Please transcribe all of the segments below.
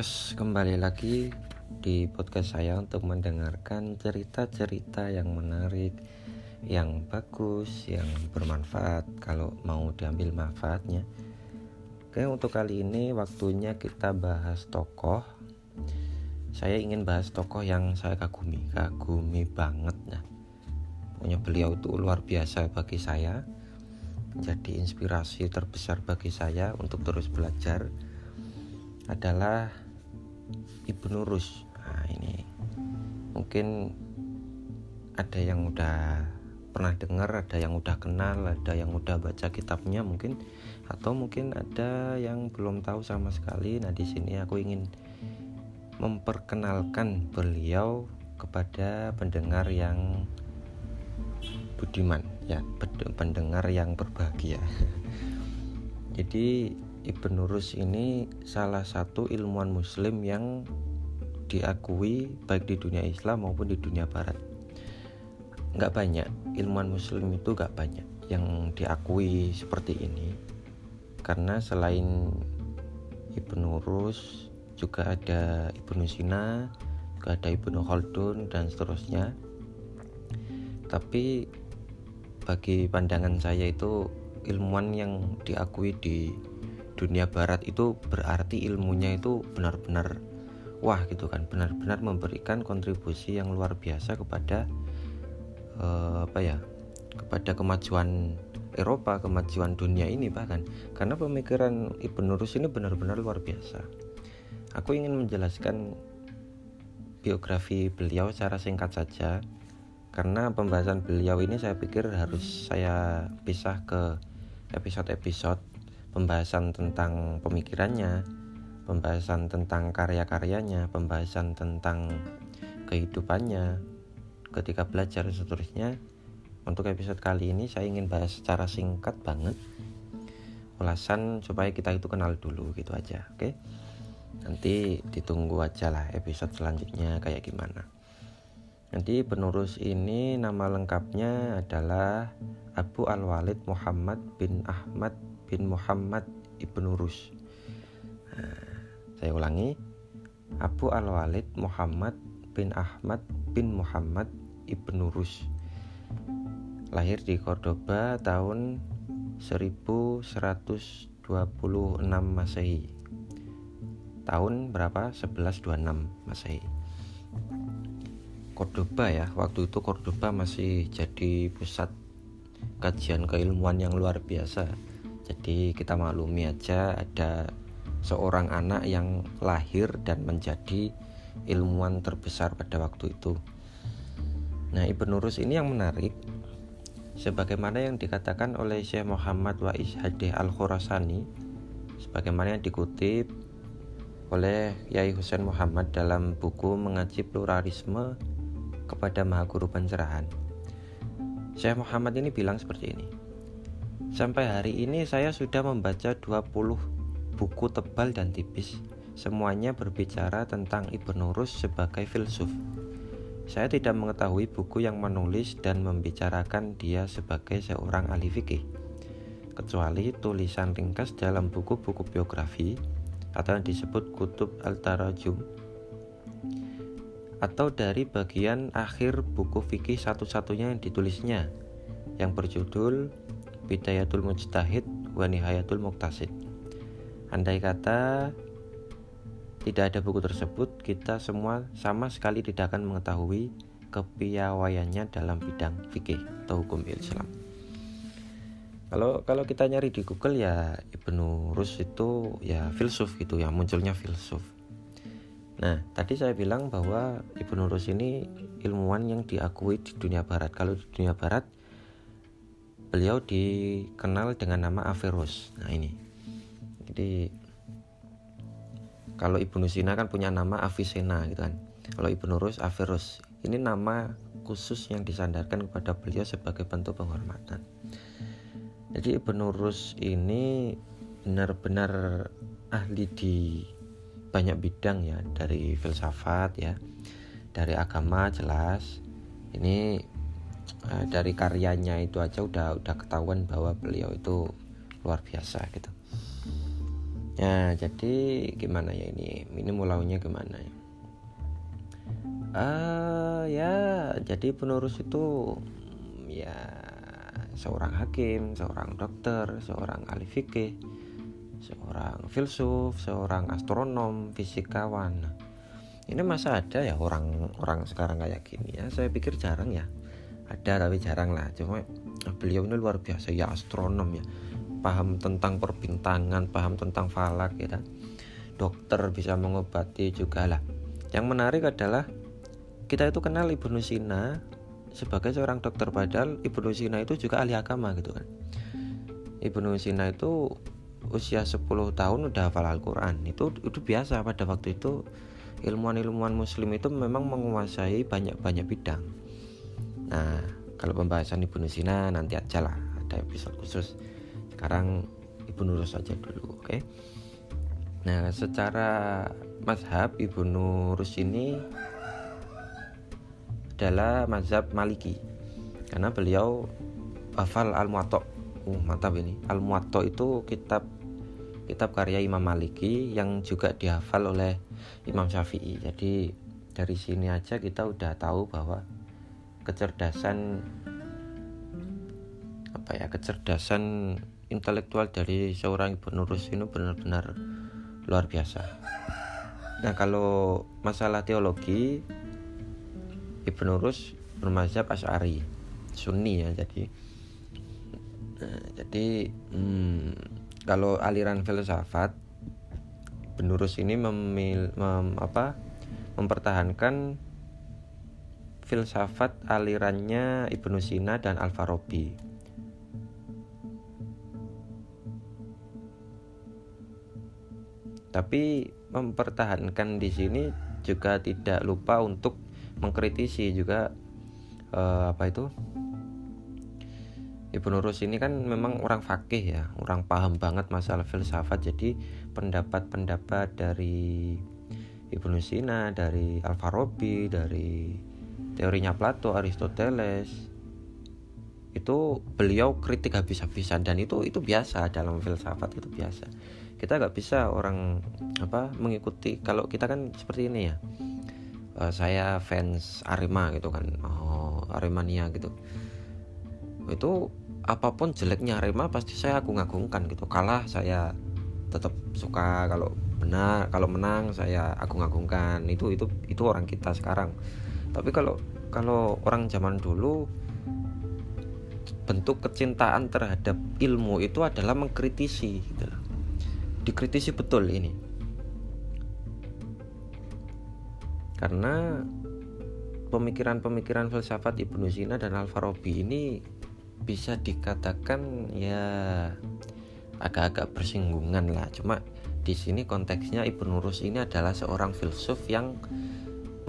Yos, kembali lagi di podcast saya untuk mendengarkan cerita-cerita yang menarik, yang bagus, yang bermanfaat kalau mau diambil manfaatnya. Oke, untuk kali ini waktunya kita bahas tokoh. Saya ingin bahas tokoh yang saya kagumi, kagumi banget nah. Pokoknya beliau itu luar biasa bagi saya. Jadi inspirasi terbesar bagi saya untuk terus belajar adalah Ibnu Rus. Nah, ini mungkin ada yang udah pernah dengar, ada yang udah kenal, ada yang udah baca kitabnya mungkin atau mungkin ada yang belum tahu sama sekali. Nah, di sini aku ingin memperkenalkan beliau kepada pendengar yang budiman ya, pendengar yang berbahagia. Jadi Ibn Rus ini salah satu ilmuwan muslim yang diakui baik di dunia Islam maupun di dunia barat. Nggak banyak ilmuwan muslim itu nggak banyak yang diakui seperti ini. Karena selain Ibn Rus juga ada Ibnu Sina juga ada Ibnu Khaldun dan seterusnya. Tapi bagi pandangan saya itu ilmuwan yang diakui di dunia barat itu berarti ilmunya itu benar-benar wah gitu kan benar-benar memberikan kontribusi yang luar biasa kepada uh, apa ya kepada kemajuan Eropa kemajuan dunia ini bahkan. Karena pemikiran Ibn Rus ini benar-benar luar biasa. Aku ingin menjelaskan biografi beliau secara singkat saja. Karena pembahasan beliau ini saya pikir harus saya pisah ke episode-episode pembahasan tentang pemikirannya, pembahasan tentang karya-karyanya, pembahasan tentang kehidupannya ketika belajar seterusnya. Untuk episode kali ini saya ingin bahas secara singkat banget ulasan supaya kita itu kenal dulu gitu aja, oke? Okay? Nanti ditunggu aja lah episode selanjutnya kayak gimana. Nanti penerus ini nama lengkapnya adalah Abu Al-Walid Muhammad bin Ahmad bin Muhammad ibnu Rus. Saya ulangi, Abu Al Walid Muhammad bin Ahmad bin Muhammad ibnu Rus. Lahir di Cordoba tahun 1126 Masehi. Tahun berapa? 1126 Masehi. Cordoba ya, waktu itu Cordoba masih jadi pusat kajian keilmuan yang luar biasa jadi kita maklumi aja ada seorang anak yang lahir dan menjadi ilmuwan terbesar pada waktu itu. Nah, Ibnu Rus ini yang menarik sebagaimana yang dikatakan oleh Syekh Muhammad Wais Hadeh Al-Khurasani sebagaimana yang dikutip oleh Yai Husain Muhammad dalam buku Mengaji Pluralisme kepada Maha Guru Pencerahan. Syekh Muhammad ini bilang seperti ini. Sampai hari ini saya sudah membaca 20 buku tebal dan tipis. Semuanya berbicara tentang Ibnu Rus sebagai filsuf. Saya tidak mengetahui buku yang menulis dan membicarakan dia sebagai seorang ahli fikih. Kecuali tulisan ringkas dalam buku-buku biografi atau yang disebut Kutub Al-Tarajum atau dari bagian akhir buku fikih satu-satunya yang ditulisnya yang berjudul Bidayatul Mujtahid wa Nihayatul Muqtasid. Andai kata tidak ada buku tersebut, kita semua sama sekali tidak akan mengetahui kepiawaiannya dalam bidang fikih atau hukum Islam. Kalau kalau kita nyari di Google ya Ibnu Rus itu ya filsuf gitu ya munculnya filsuf. Nah tadi saya bilang bahwa Ibnu Rus ini ilmuwan yang diakui di dunia Barat. Kalau di dunia Barat beliau dikenal dengan nama Averroes. Nah ini, jadi kalau Ibnu Sina kan punya nama Avicenna gitu kan. Kalau Ibnu Rus Averroes. Ini nama khusus yang disandarkan kepada beliau sebagai bentuk penghormatan. Jadi Ibnu Rus ini benar-benar ahli di banyak bidang ya, dari filsafat ya, dari agama jelas. Ini uh, dari karyanya itu aja udah udah ketahuan bahwa beliau itu luar biasa gitu. Ya jadi gimana ya ini? Ini mulainya gimana ya? Uh, ya jadi penerus itu ya seorang hakim seorang dokter seorang ahli fikih seorang filsuf seorang astronom fisikawan. Ini masa ada ya orang orang sekarang kayak gini ya? Saya pikir jarang ya ada tapi jarang lah. Cuma beliau ini luar biasa ya astronom ya. Paham tentang perbintangan paham tentang falak ya kan. Dokter bisa mengobati juga lah. Yang menarik adalah kita itu kenal Ibnu Sina sebagai seorang dokter padahal Ibnu Sina itu juga ahli agama gitu kan. Ibnu Sina itu usia 10 tahun udah hafal Al-Quran. Itu itu biasa pada waktu itu ilmuwan-ilmuwan muslim itu memang menguasai banyak-banyak bidang nah kalau pembahasan Ibnu Sina nanti aja lah ada episode khusus. Sekarang Ibu Nurus saja dulu oke? Okay? nah secara mazhab Ibu Nurus ini adalah mazhab Maliki. Karena beliau hafal Al-Muwatta. Uh, mantap ini. Al-Muwatta itu kitab kitab karya Imam Maliki yang juga dihafal oleh Imam Syafi'i. Jadi dari sini aja kita udah tahu bahwa kecerdasan apa ya kecerdasan intelektual dari seorang ibu nurus ini benar-benar luar biasa. Nah kalau masalah teologi Ibn Nurus bermazhab Asy'ari Sunni ya jadi nah, jadi hmm, kalau aliran filsafat Ibn Nurus ini memil, mem, apa, mempertahankan filsafat alirannya Ibnu Sina dan Al-Farabi tapi mempertahankan di sini juga tidak lupa untuk mengkritisi juga uh, apa itu Ibnu Rus ini kan memang orang fakih ya, orang paham banget masalah filsafat. Jadi pendapat-pendapat dari Ibnu Sina, dari Al-Farabi, dari teorinya Plato, Aristoteles itu beliau kritik habis-habisan. Dan itu itu biasa dalam filsafat itu biasa. Kita nggak bisa orang apa mengikuti. Kalau kita kan seperti ini ya. Uh, saya fans Arema gitu kan. Oh Aremania gitu. Itu apa pun jeleknya Arema pasti saya agung-agungkan gitu. Kalah saya tetap suka kalau benar kalau menang saya agung-agungkan. Itu itu itu orang kita sekarang tapi kalau kalau orang zaman dulu bentuk kecintaan terhadap ilmu itu adalah mengkritisi gitu loh. Dikritisi betul ini. Karena pemikiran-pemikiran filsafat Ibnu Sina dan Al-Farabi ini bisa dikatakan ya agak-agak bersinggungan lah. Cuma di sini konteksnya Ibnu Rus ini adalah seorang filsuf yang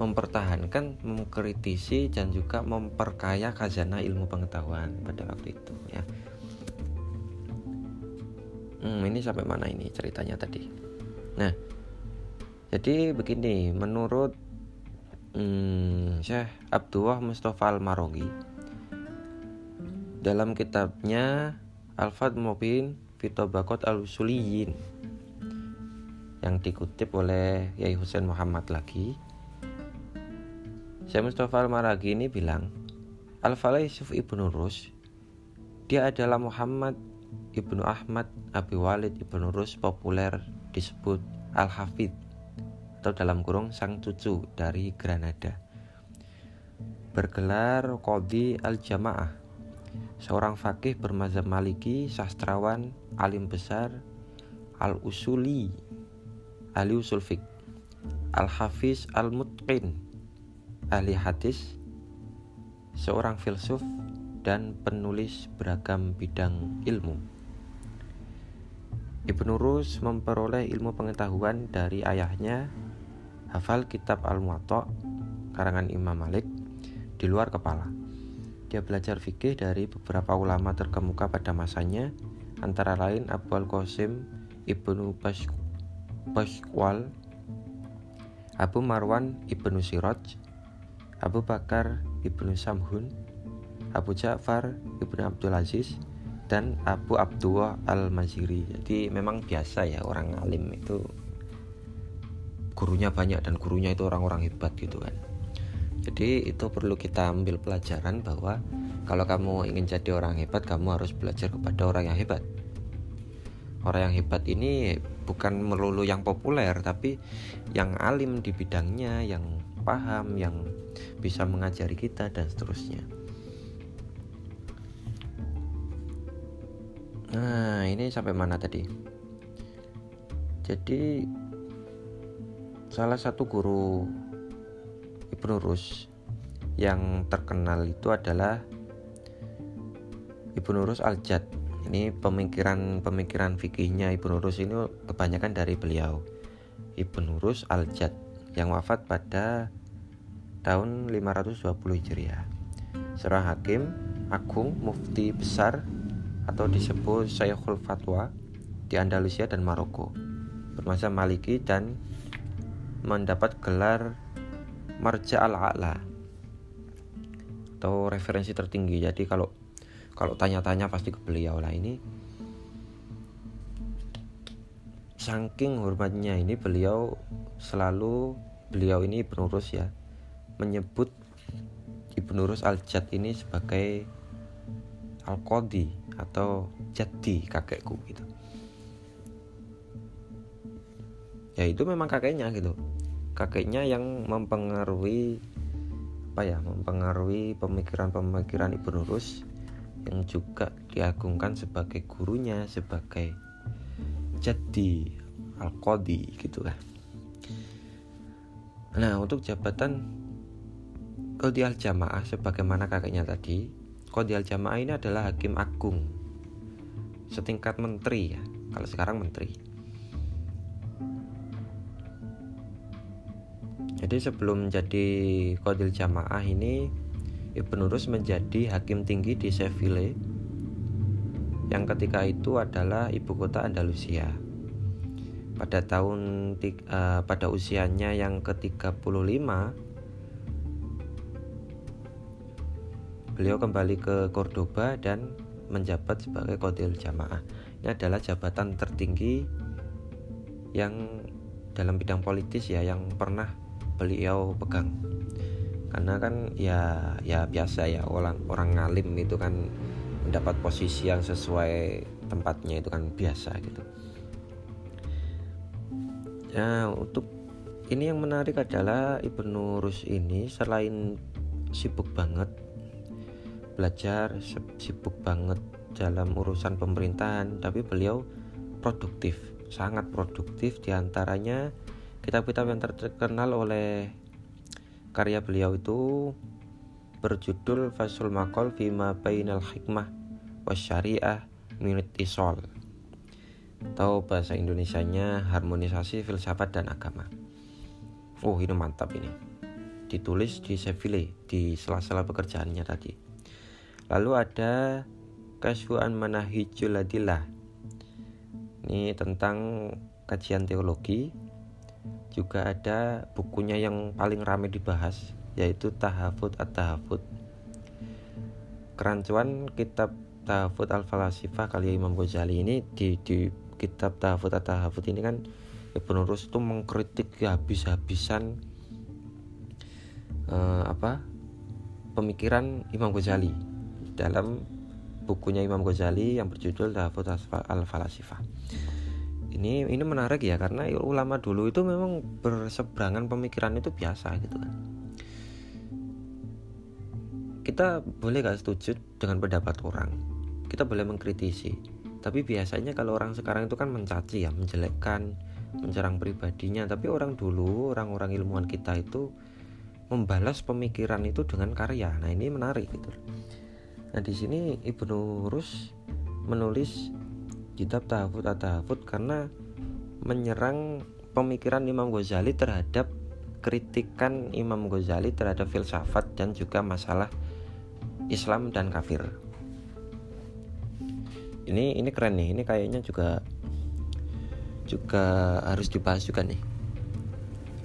mempertahankan, mengkritisi dan juga memperkaya khazanah ilmu pengetahuan pada waktu itu ya. Hmm, ini sampai mana ini ceritanya tadi? Nah jadi begini menurut hmm, Syekh Abdullah Mustafa Al-Marogi dalam kitabnya Al-Fad Mubin Fitobakot Al-Usuliyin yang dikutip oleh Yai Hussein Muhammad lagi Syekh Mustafa Al-Maragi ini bilang Al-Falai Yusuf Ibnu Rus dia adalah Muhammad Ibnu Ahmad Abi Walid Ibnu Rus populer disebut Al-Hafid atau dalam kurung sang cucu dari Granada. Bergelar Qadi Al-Jamaah seorang fakih bermazhab Maliki sastrawan alim besar Al-Usuli ahli usul Al-Hafiz Al-Mutqin ahli hadis seorang filsuf dan penulis beragam bidang ilmu. Ibnu Rus memperoleh ilmu pengetahuan dari ayahnya hafal kitab Al-Muwatta karangan Imam Malik di luar kepala. Dia belajar fikih dari beberapa ulama terkemuka pada masanya antara lain Abu Al-Qasim Ibnu Bashkwal Abu Marwan Ibnu Siraj Abu Bakar Ibnu Samhun Abu Ja'far Ibnu Abdul Aziz dan Abu Abdullah Al-Maziri. Jadi memang biasa ya orang alim itu gurunya banyak dan gurunya itu orang-orang hebat gitu kan. Jadi itu perlu kita ambil pelajaran bahwa kalau kamu ingin jadi orang hebat kamu harus belajar kepada orang yang hebat. Orang yang hebat ini bukan melulu yang populer tapi yang alim di bidangnya yang paham yang bisa mengajari kita dan seterusnya. Nah ini sampai mana tadi? Jadi salah satu guru Ibnu Rus yang terkenal itu adalah Ibnu Rus Al-Jad. Ini pemikiran-pemikiran fikihnya Ibnu Rus ini kebanyakan dari beliau. Ibnu Rus Al-Jad yang wafat pada tahun 520 Hijriah. Seorang hakim agung mufti besar atau disebut Syekhul Fatwa di Andalusia dan Maroko. Bermasa Maliki dan mendapat gelar Marja al-A'la atau referensi tertinggi. Jadi kalau kalau tanya-tanya pasti ke beliau lah. Ini saking hormatnya ini beliau selalu beliau ini Ibnu Rus ya menyebut Ibnu Rus al-Jad ini sebagai al-Qadi atau Jaddi kakekku gitu. Ya itu memang kakeknya gitu. Kakeknya yang mempengaruhi apa ya mempengaruhi pemikiran-pemikiran Ibnu Rus yang juga diagungkan sebagai gurunya sebagai jadi al-qadi gitu kan. Nah untuk jabatan Qadi al-Jamaah sebagaimana kakeknya tadi Qadi al-Jamaah ini adalah hakim agung setingkat menteri ya kalau sekarang menteri jadi sebelum jadi Qadi al-Jamaah ini Ibnu Rus menjadi hakim tinggi di Seville yang ketika itu adalah ibu kota Andalusia. Pada tahun uh, pada usianya yang ke-35 beliau kembali ke Cordoba dan menjabat sebagai Qadil Jamaah. Ini adalah jabatan tertinggi yang dalam bidang politis ya yang pernah beliau pegang karena kan ya ya biasa ya orang orang ngalim itu kan mendapat posisi yang sesuai tempatnya itu kan biasa gitu ya untuk ini yang menarik adalah Ibnu Rus ini selain sibuk banget belajar sibuk banget dalam urusan pemerintahan tapi beliau produktif sangat produktif di antaranya kitab-kitab yang terkenal oleh Karya beliau itu berjudul Fasul Makol Fima Bainal Hikmah Wasyariah Minut Isol atau bahasa Indonesianya harmonisasi filsafat dan agama. Oh ini mantap ini. Ditulis di Seville di sela-sela pekerjaannya tadi. Lalu ada Kasfuan Manahijul Adillah. Ini tentang kajian teologi. Juga ada bukunya yang paling ramai dibahas yaitu Tahafut At-Tahafut kerancuan kitab Tahafut Al-Falasifah kali Imam Ghazali ini di, di kitab Tahafut At-Tahafut ini kan Ibnu Rus itu mengkritik habis-habisan uh, apa pemikiran Imam Ghazali dalam bukunya Imam Ghazali yang berjudul Tahafut Al-Falasifah ini ini menarik ya karena ulama dulu itu memang berseberangan pemikiran itu biasa gitu kan. Kita boleh gak setuju dengan pendapat orang? Kita boleh mengkritisi. Tapi biasanya kalau orang sekarang itu kan mencaci ya menjelekkan mencerang pribadinya. Tapi orang dulu orang-orang ilmuwan kita itu membalas pemikiran itu dengan karya. Nah ini menarik gitu nah di sini Ibnu Rus menulis kitab Tahafut Tahafut karena menyerang pemikiran Imam Ghazali terhadap kritikan Imam Ghazali terhadap filsafat dan juga masalah Islam dan kafir. Ini ini keren nih, ini kayaknya juga juga harus dibahas juga nih.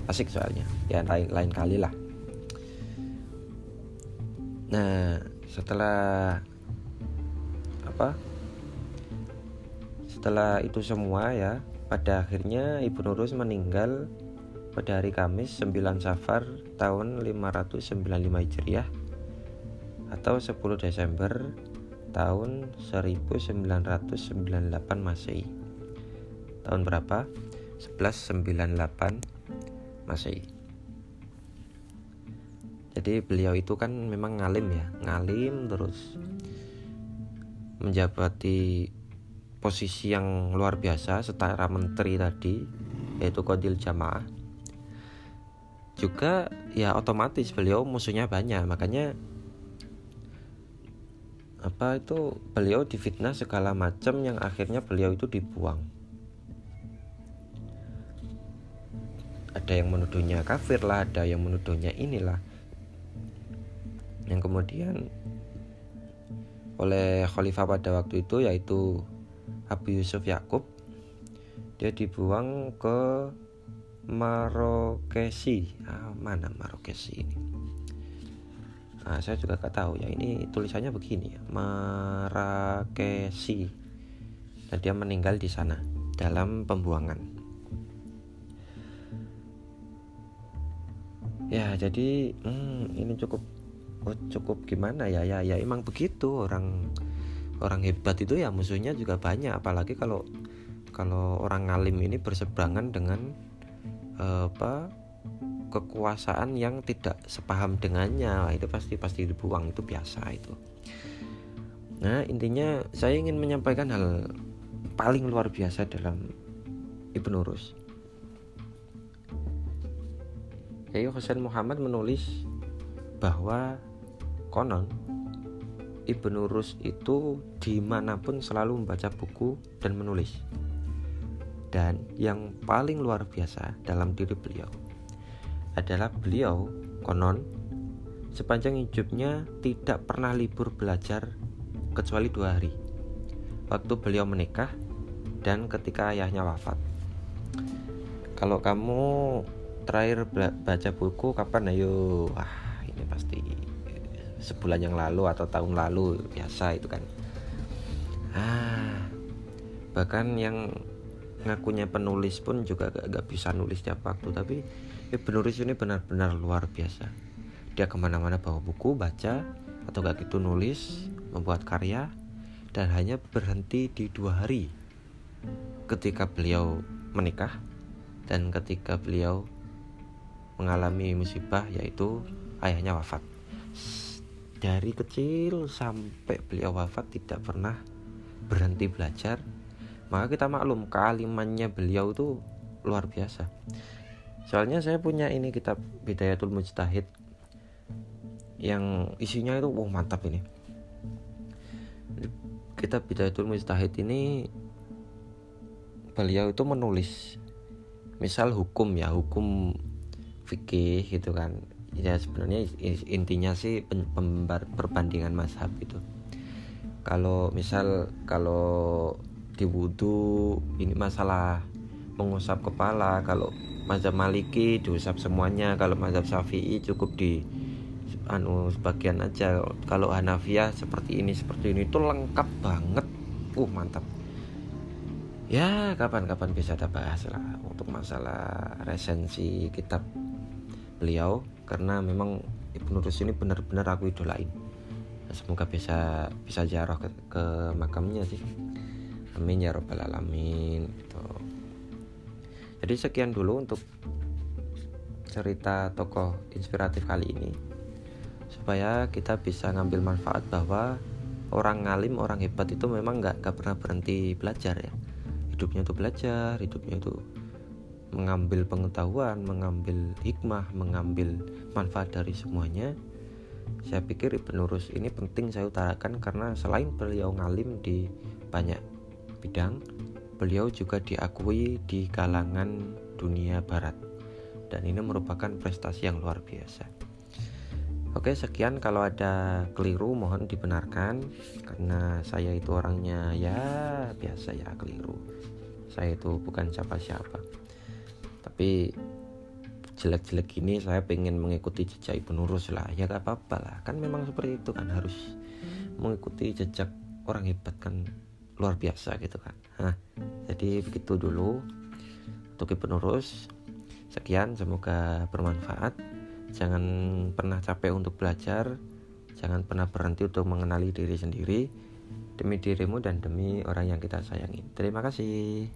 Asik soalnya. Ya lain lain kali lah. Nah, setelah apa? setelah itu semua ya pada akhirnya Ibu Nurus meninggal pada hari Kamis 9 Safar tahun 595 Hijriah atau 10 Desember tahun 1998 Masehi. Tahun berapa? 1198 Masehi. Jadi beliau itu kan memang ngalim ya, ngalim terus menjabati posisi yang luar biasa setara menteri tadi yaitu Kodil Jamaah. Juga ya otomatis beliau musuhnya banyak makanya apa itu beliau difitnah segala macam yang akhirnya beliau itu dibuang. Ada yang menuduhnya kafir lah ada yang menuduhnya inilah yang kemudian oleh khalifah pada waktu itu yaitu Abu Yusuf Yakub dia dibuang ke Marokesi. Ah, mana Marokesi ini? Nah, saya juga gak tahu ya. Ini tulisannya begini ya Marrakesi dan dia meninggal di sana dalam pembuangan. Ya jadi hmm, ini cukup oh, cukup gimana ya? Ya ya emang begitu. Orang orang hebat itu ya musuhnya juga banyak. Apalagi kalau kalau orang ngalim ini berseberangan dengan apa kekuasaan yang tidak sepaham dengannya. Itu pasti pasti dibuang. Itu biasa itu. Nah intinya saya ingin menyampaikan hal paling luar biasa dalam Ibnu Rus Yayu Husain Muhammad menulis bahwa konon Ibnu Rus itu di mana pun selalu membaca buku dan menulis. Dan yang paling luar biasa dalam diri beliau adalah beliau konon sepanjang hidupnya tidak pernah libur belajar kecuali dua hari. Waktu beliau menikah dan ketika ayahnya wafat. Kalau kamu terakhir baca buku kapan? Ayo wah ini pasti sebulan yang lalu atau tahun lalu biasa itu kan. Ah bahkan yang ngakunya penulis pun juga gak, gak bisa nulis tiap waktu tapi ya, penulis ini benar-benar luar biasa. Dia ke mana-mana bawa buku baca atau gak gitu nulis membuat karya dan hanya berhenti di dua hari. Ketika beliau menikah dan ketika beliau mengalami musibah yaitu ayahnya wafat dari kecil sampai beliau wafat tidak pernah berhenti belajar. Maka kita maklum kalimannya beliau itu luar biasa. Soalnya saya punya ini kitab Bidayatul Mujtahid yang isinya itu wah mantap ini. Kitab Bidayatul Mujtahid ini beliau itu menulis misal hukum ya hukum fikih gitu kan ya sebenarnya intinya sih perbandingan mazhab itu kalau misal kalau di wudhu ini masalah mengusap kepala kalau mazhab maliki diusap semuanya kalau mazhab syafi'i cukup di anu sebagian aja. Kalau Hanafiah seperti ini seperti ini itu lengkap banget. Uh mantap. Ya kapan-kapan bisa kita bahas lah untuk masalah resensi kitab beliau karena memang Ibnu Rus ini benar-benar aku idolain. Semoga bisa bisa jarah ke, ke makamnya sih. Amin ya robbal alamin gitu. Jadi sekian dulu untuk cerita tokoh inspiratif kali ini. Supaya kita bisa ngambil manfaat bahwa orang ngalim orang hebat itu memang nggak nggak pernah berhenti belajar ya. Hidupnya itu belajar hidupnya itu mengambil pengetahuan mengambil hikmah mengambil manfaat dari semuanya saya pikir penerus ini penting saya utarakan karena selain beliau ngalim di banyak bidang, beliau juga diakui di kalangan dunia barat. Dan ini merupakan prestasi yang luar biasa. Oke, sekian kalau ada keliru mohon dibenarkan karena saya itu orangnya ya biasa ya keliru. Saya itu bukan siapa-siapa. Tapi jelek-jelek gini saya pengen mengikuti jejak ibu nurus lah. Ya gak apa-apa lah. Kan memang seperti itu kan harus mengikuti jejak orang hebat kan luar biasa gitu kan. Nah, jadi begitu dulu untuk penerus sekian semoga bermanfaat. Jangan pernah capek untuk belajar. Jangan pernah berhenti untuk mengenali diri sendiri. Demi dirimu dan demi orang yang kita sayangi. Terima kasih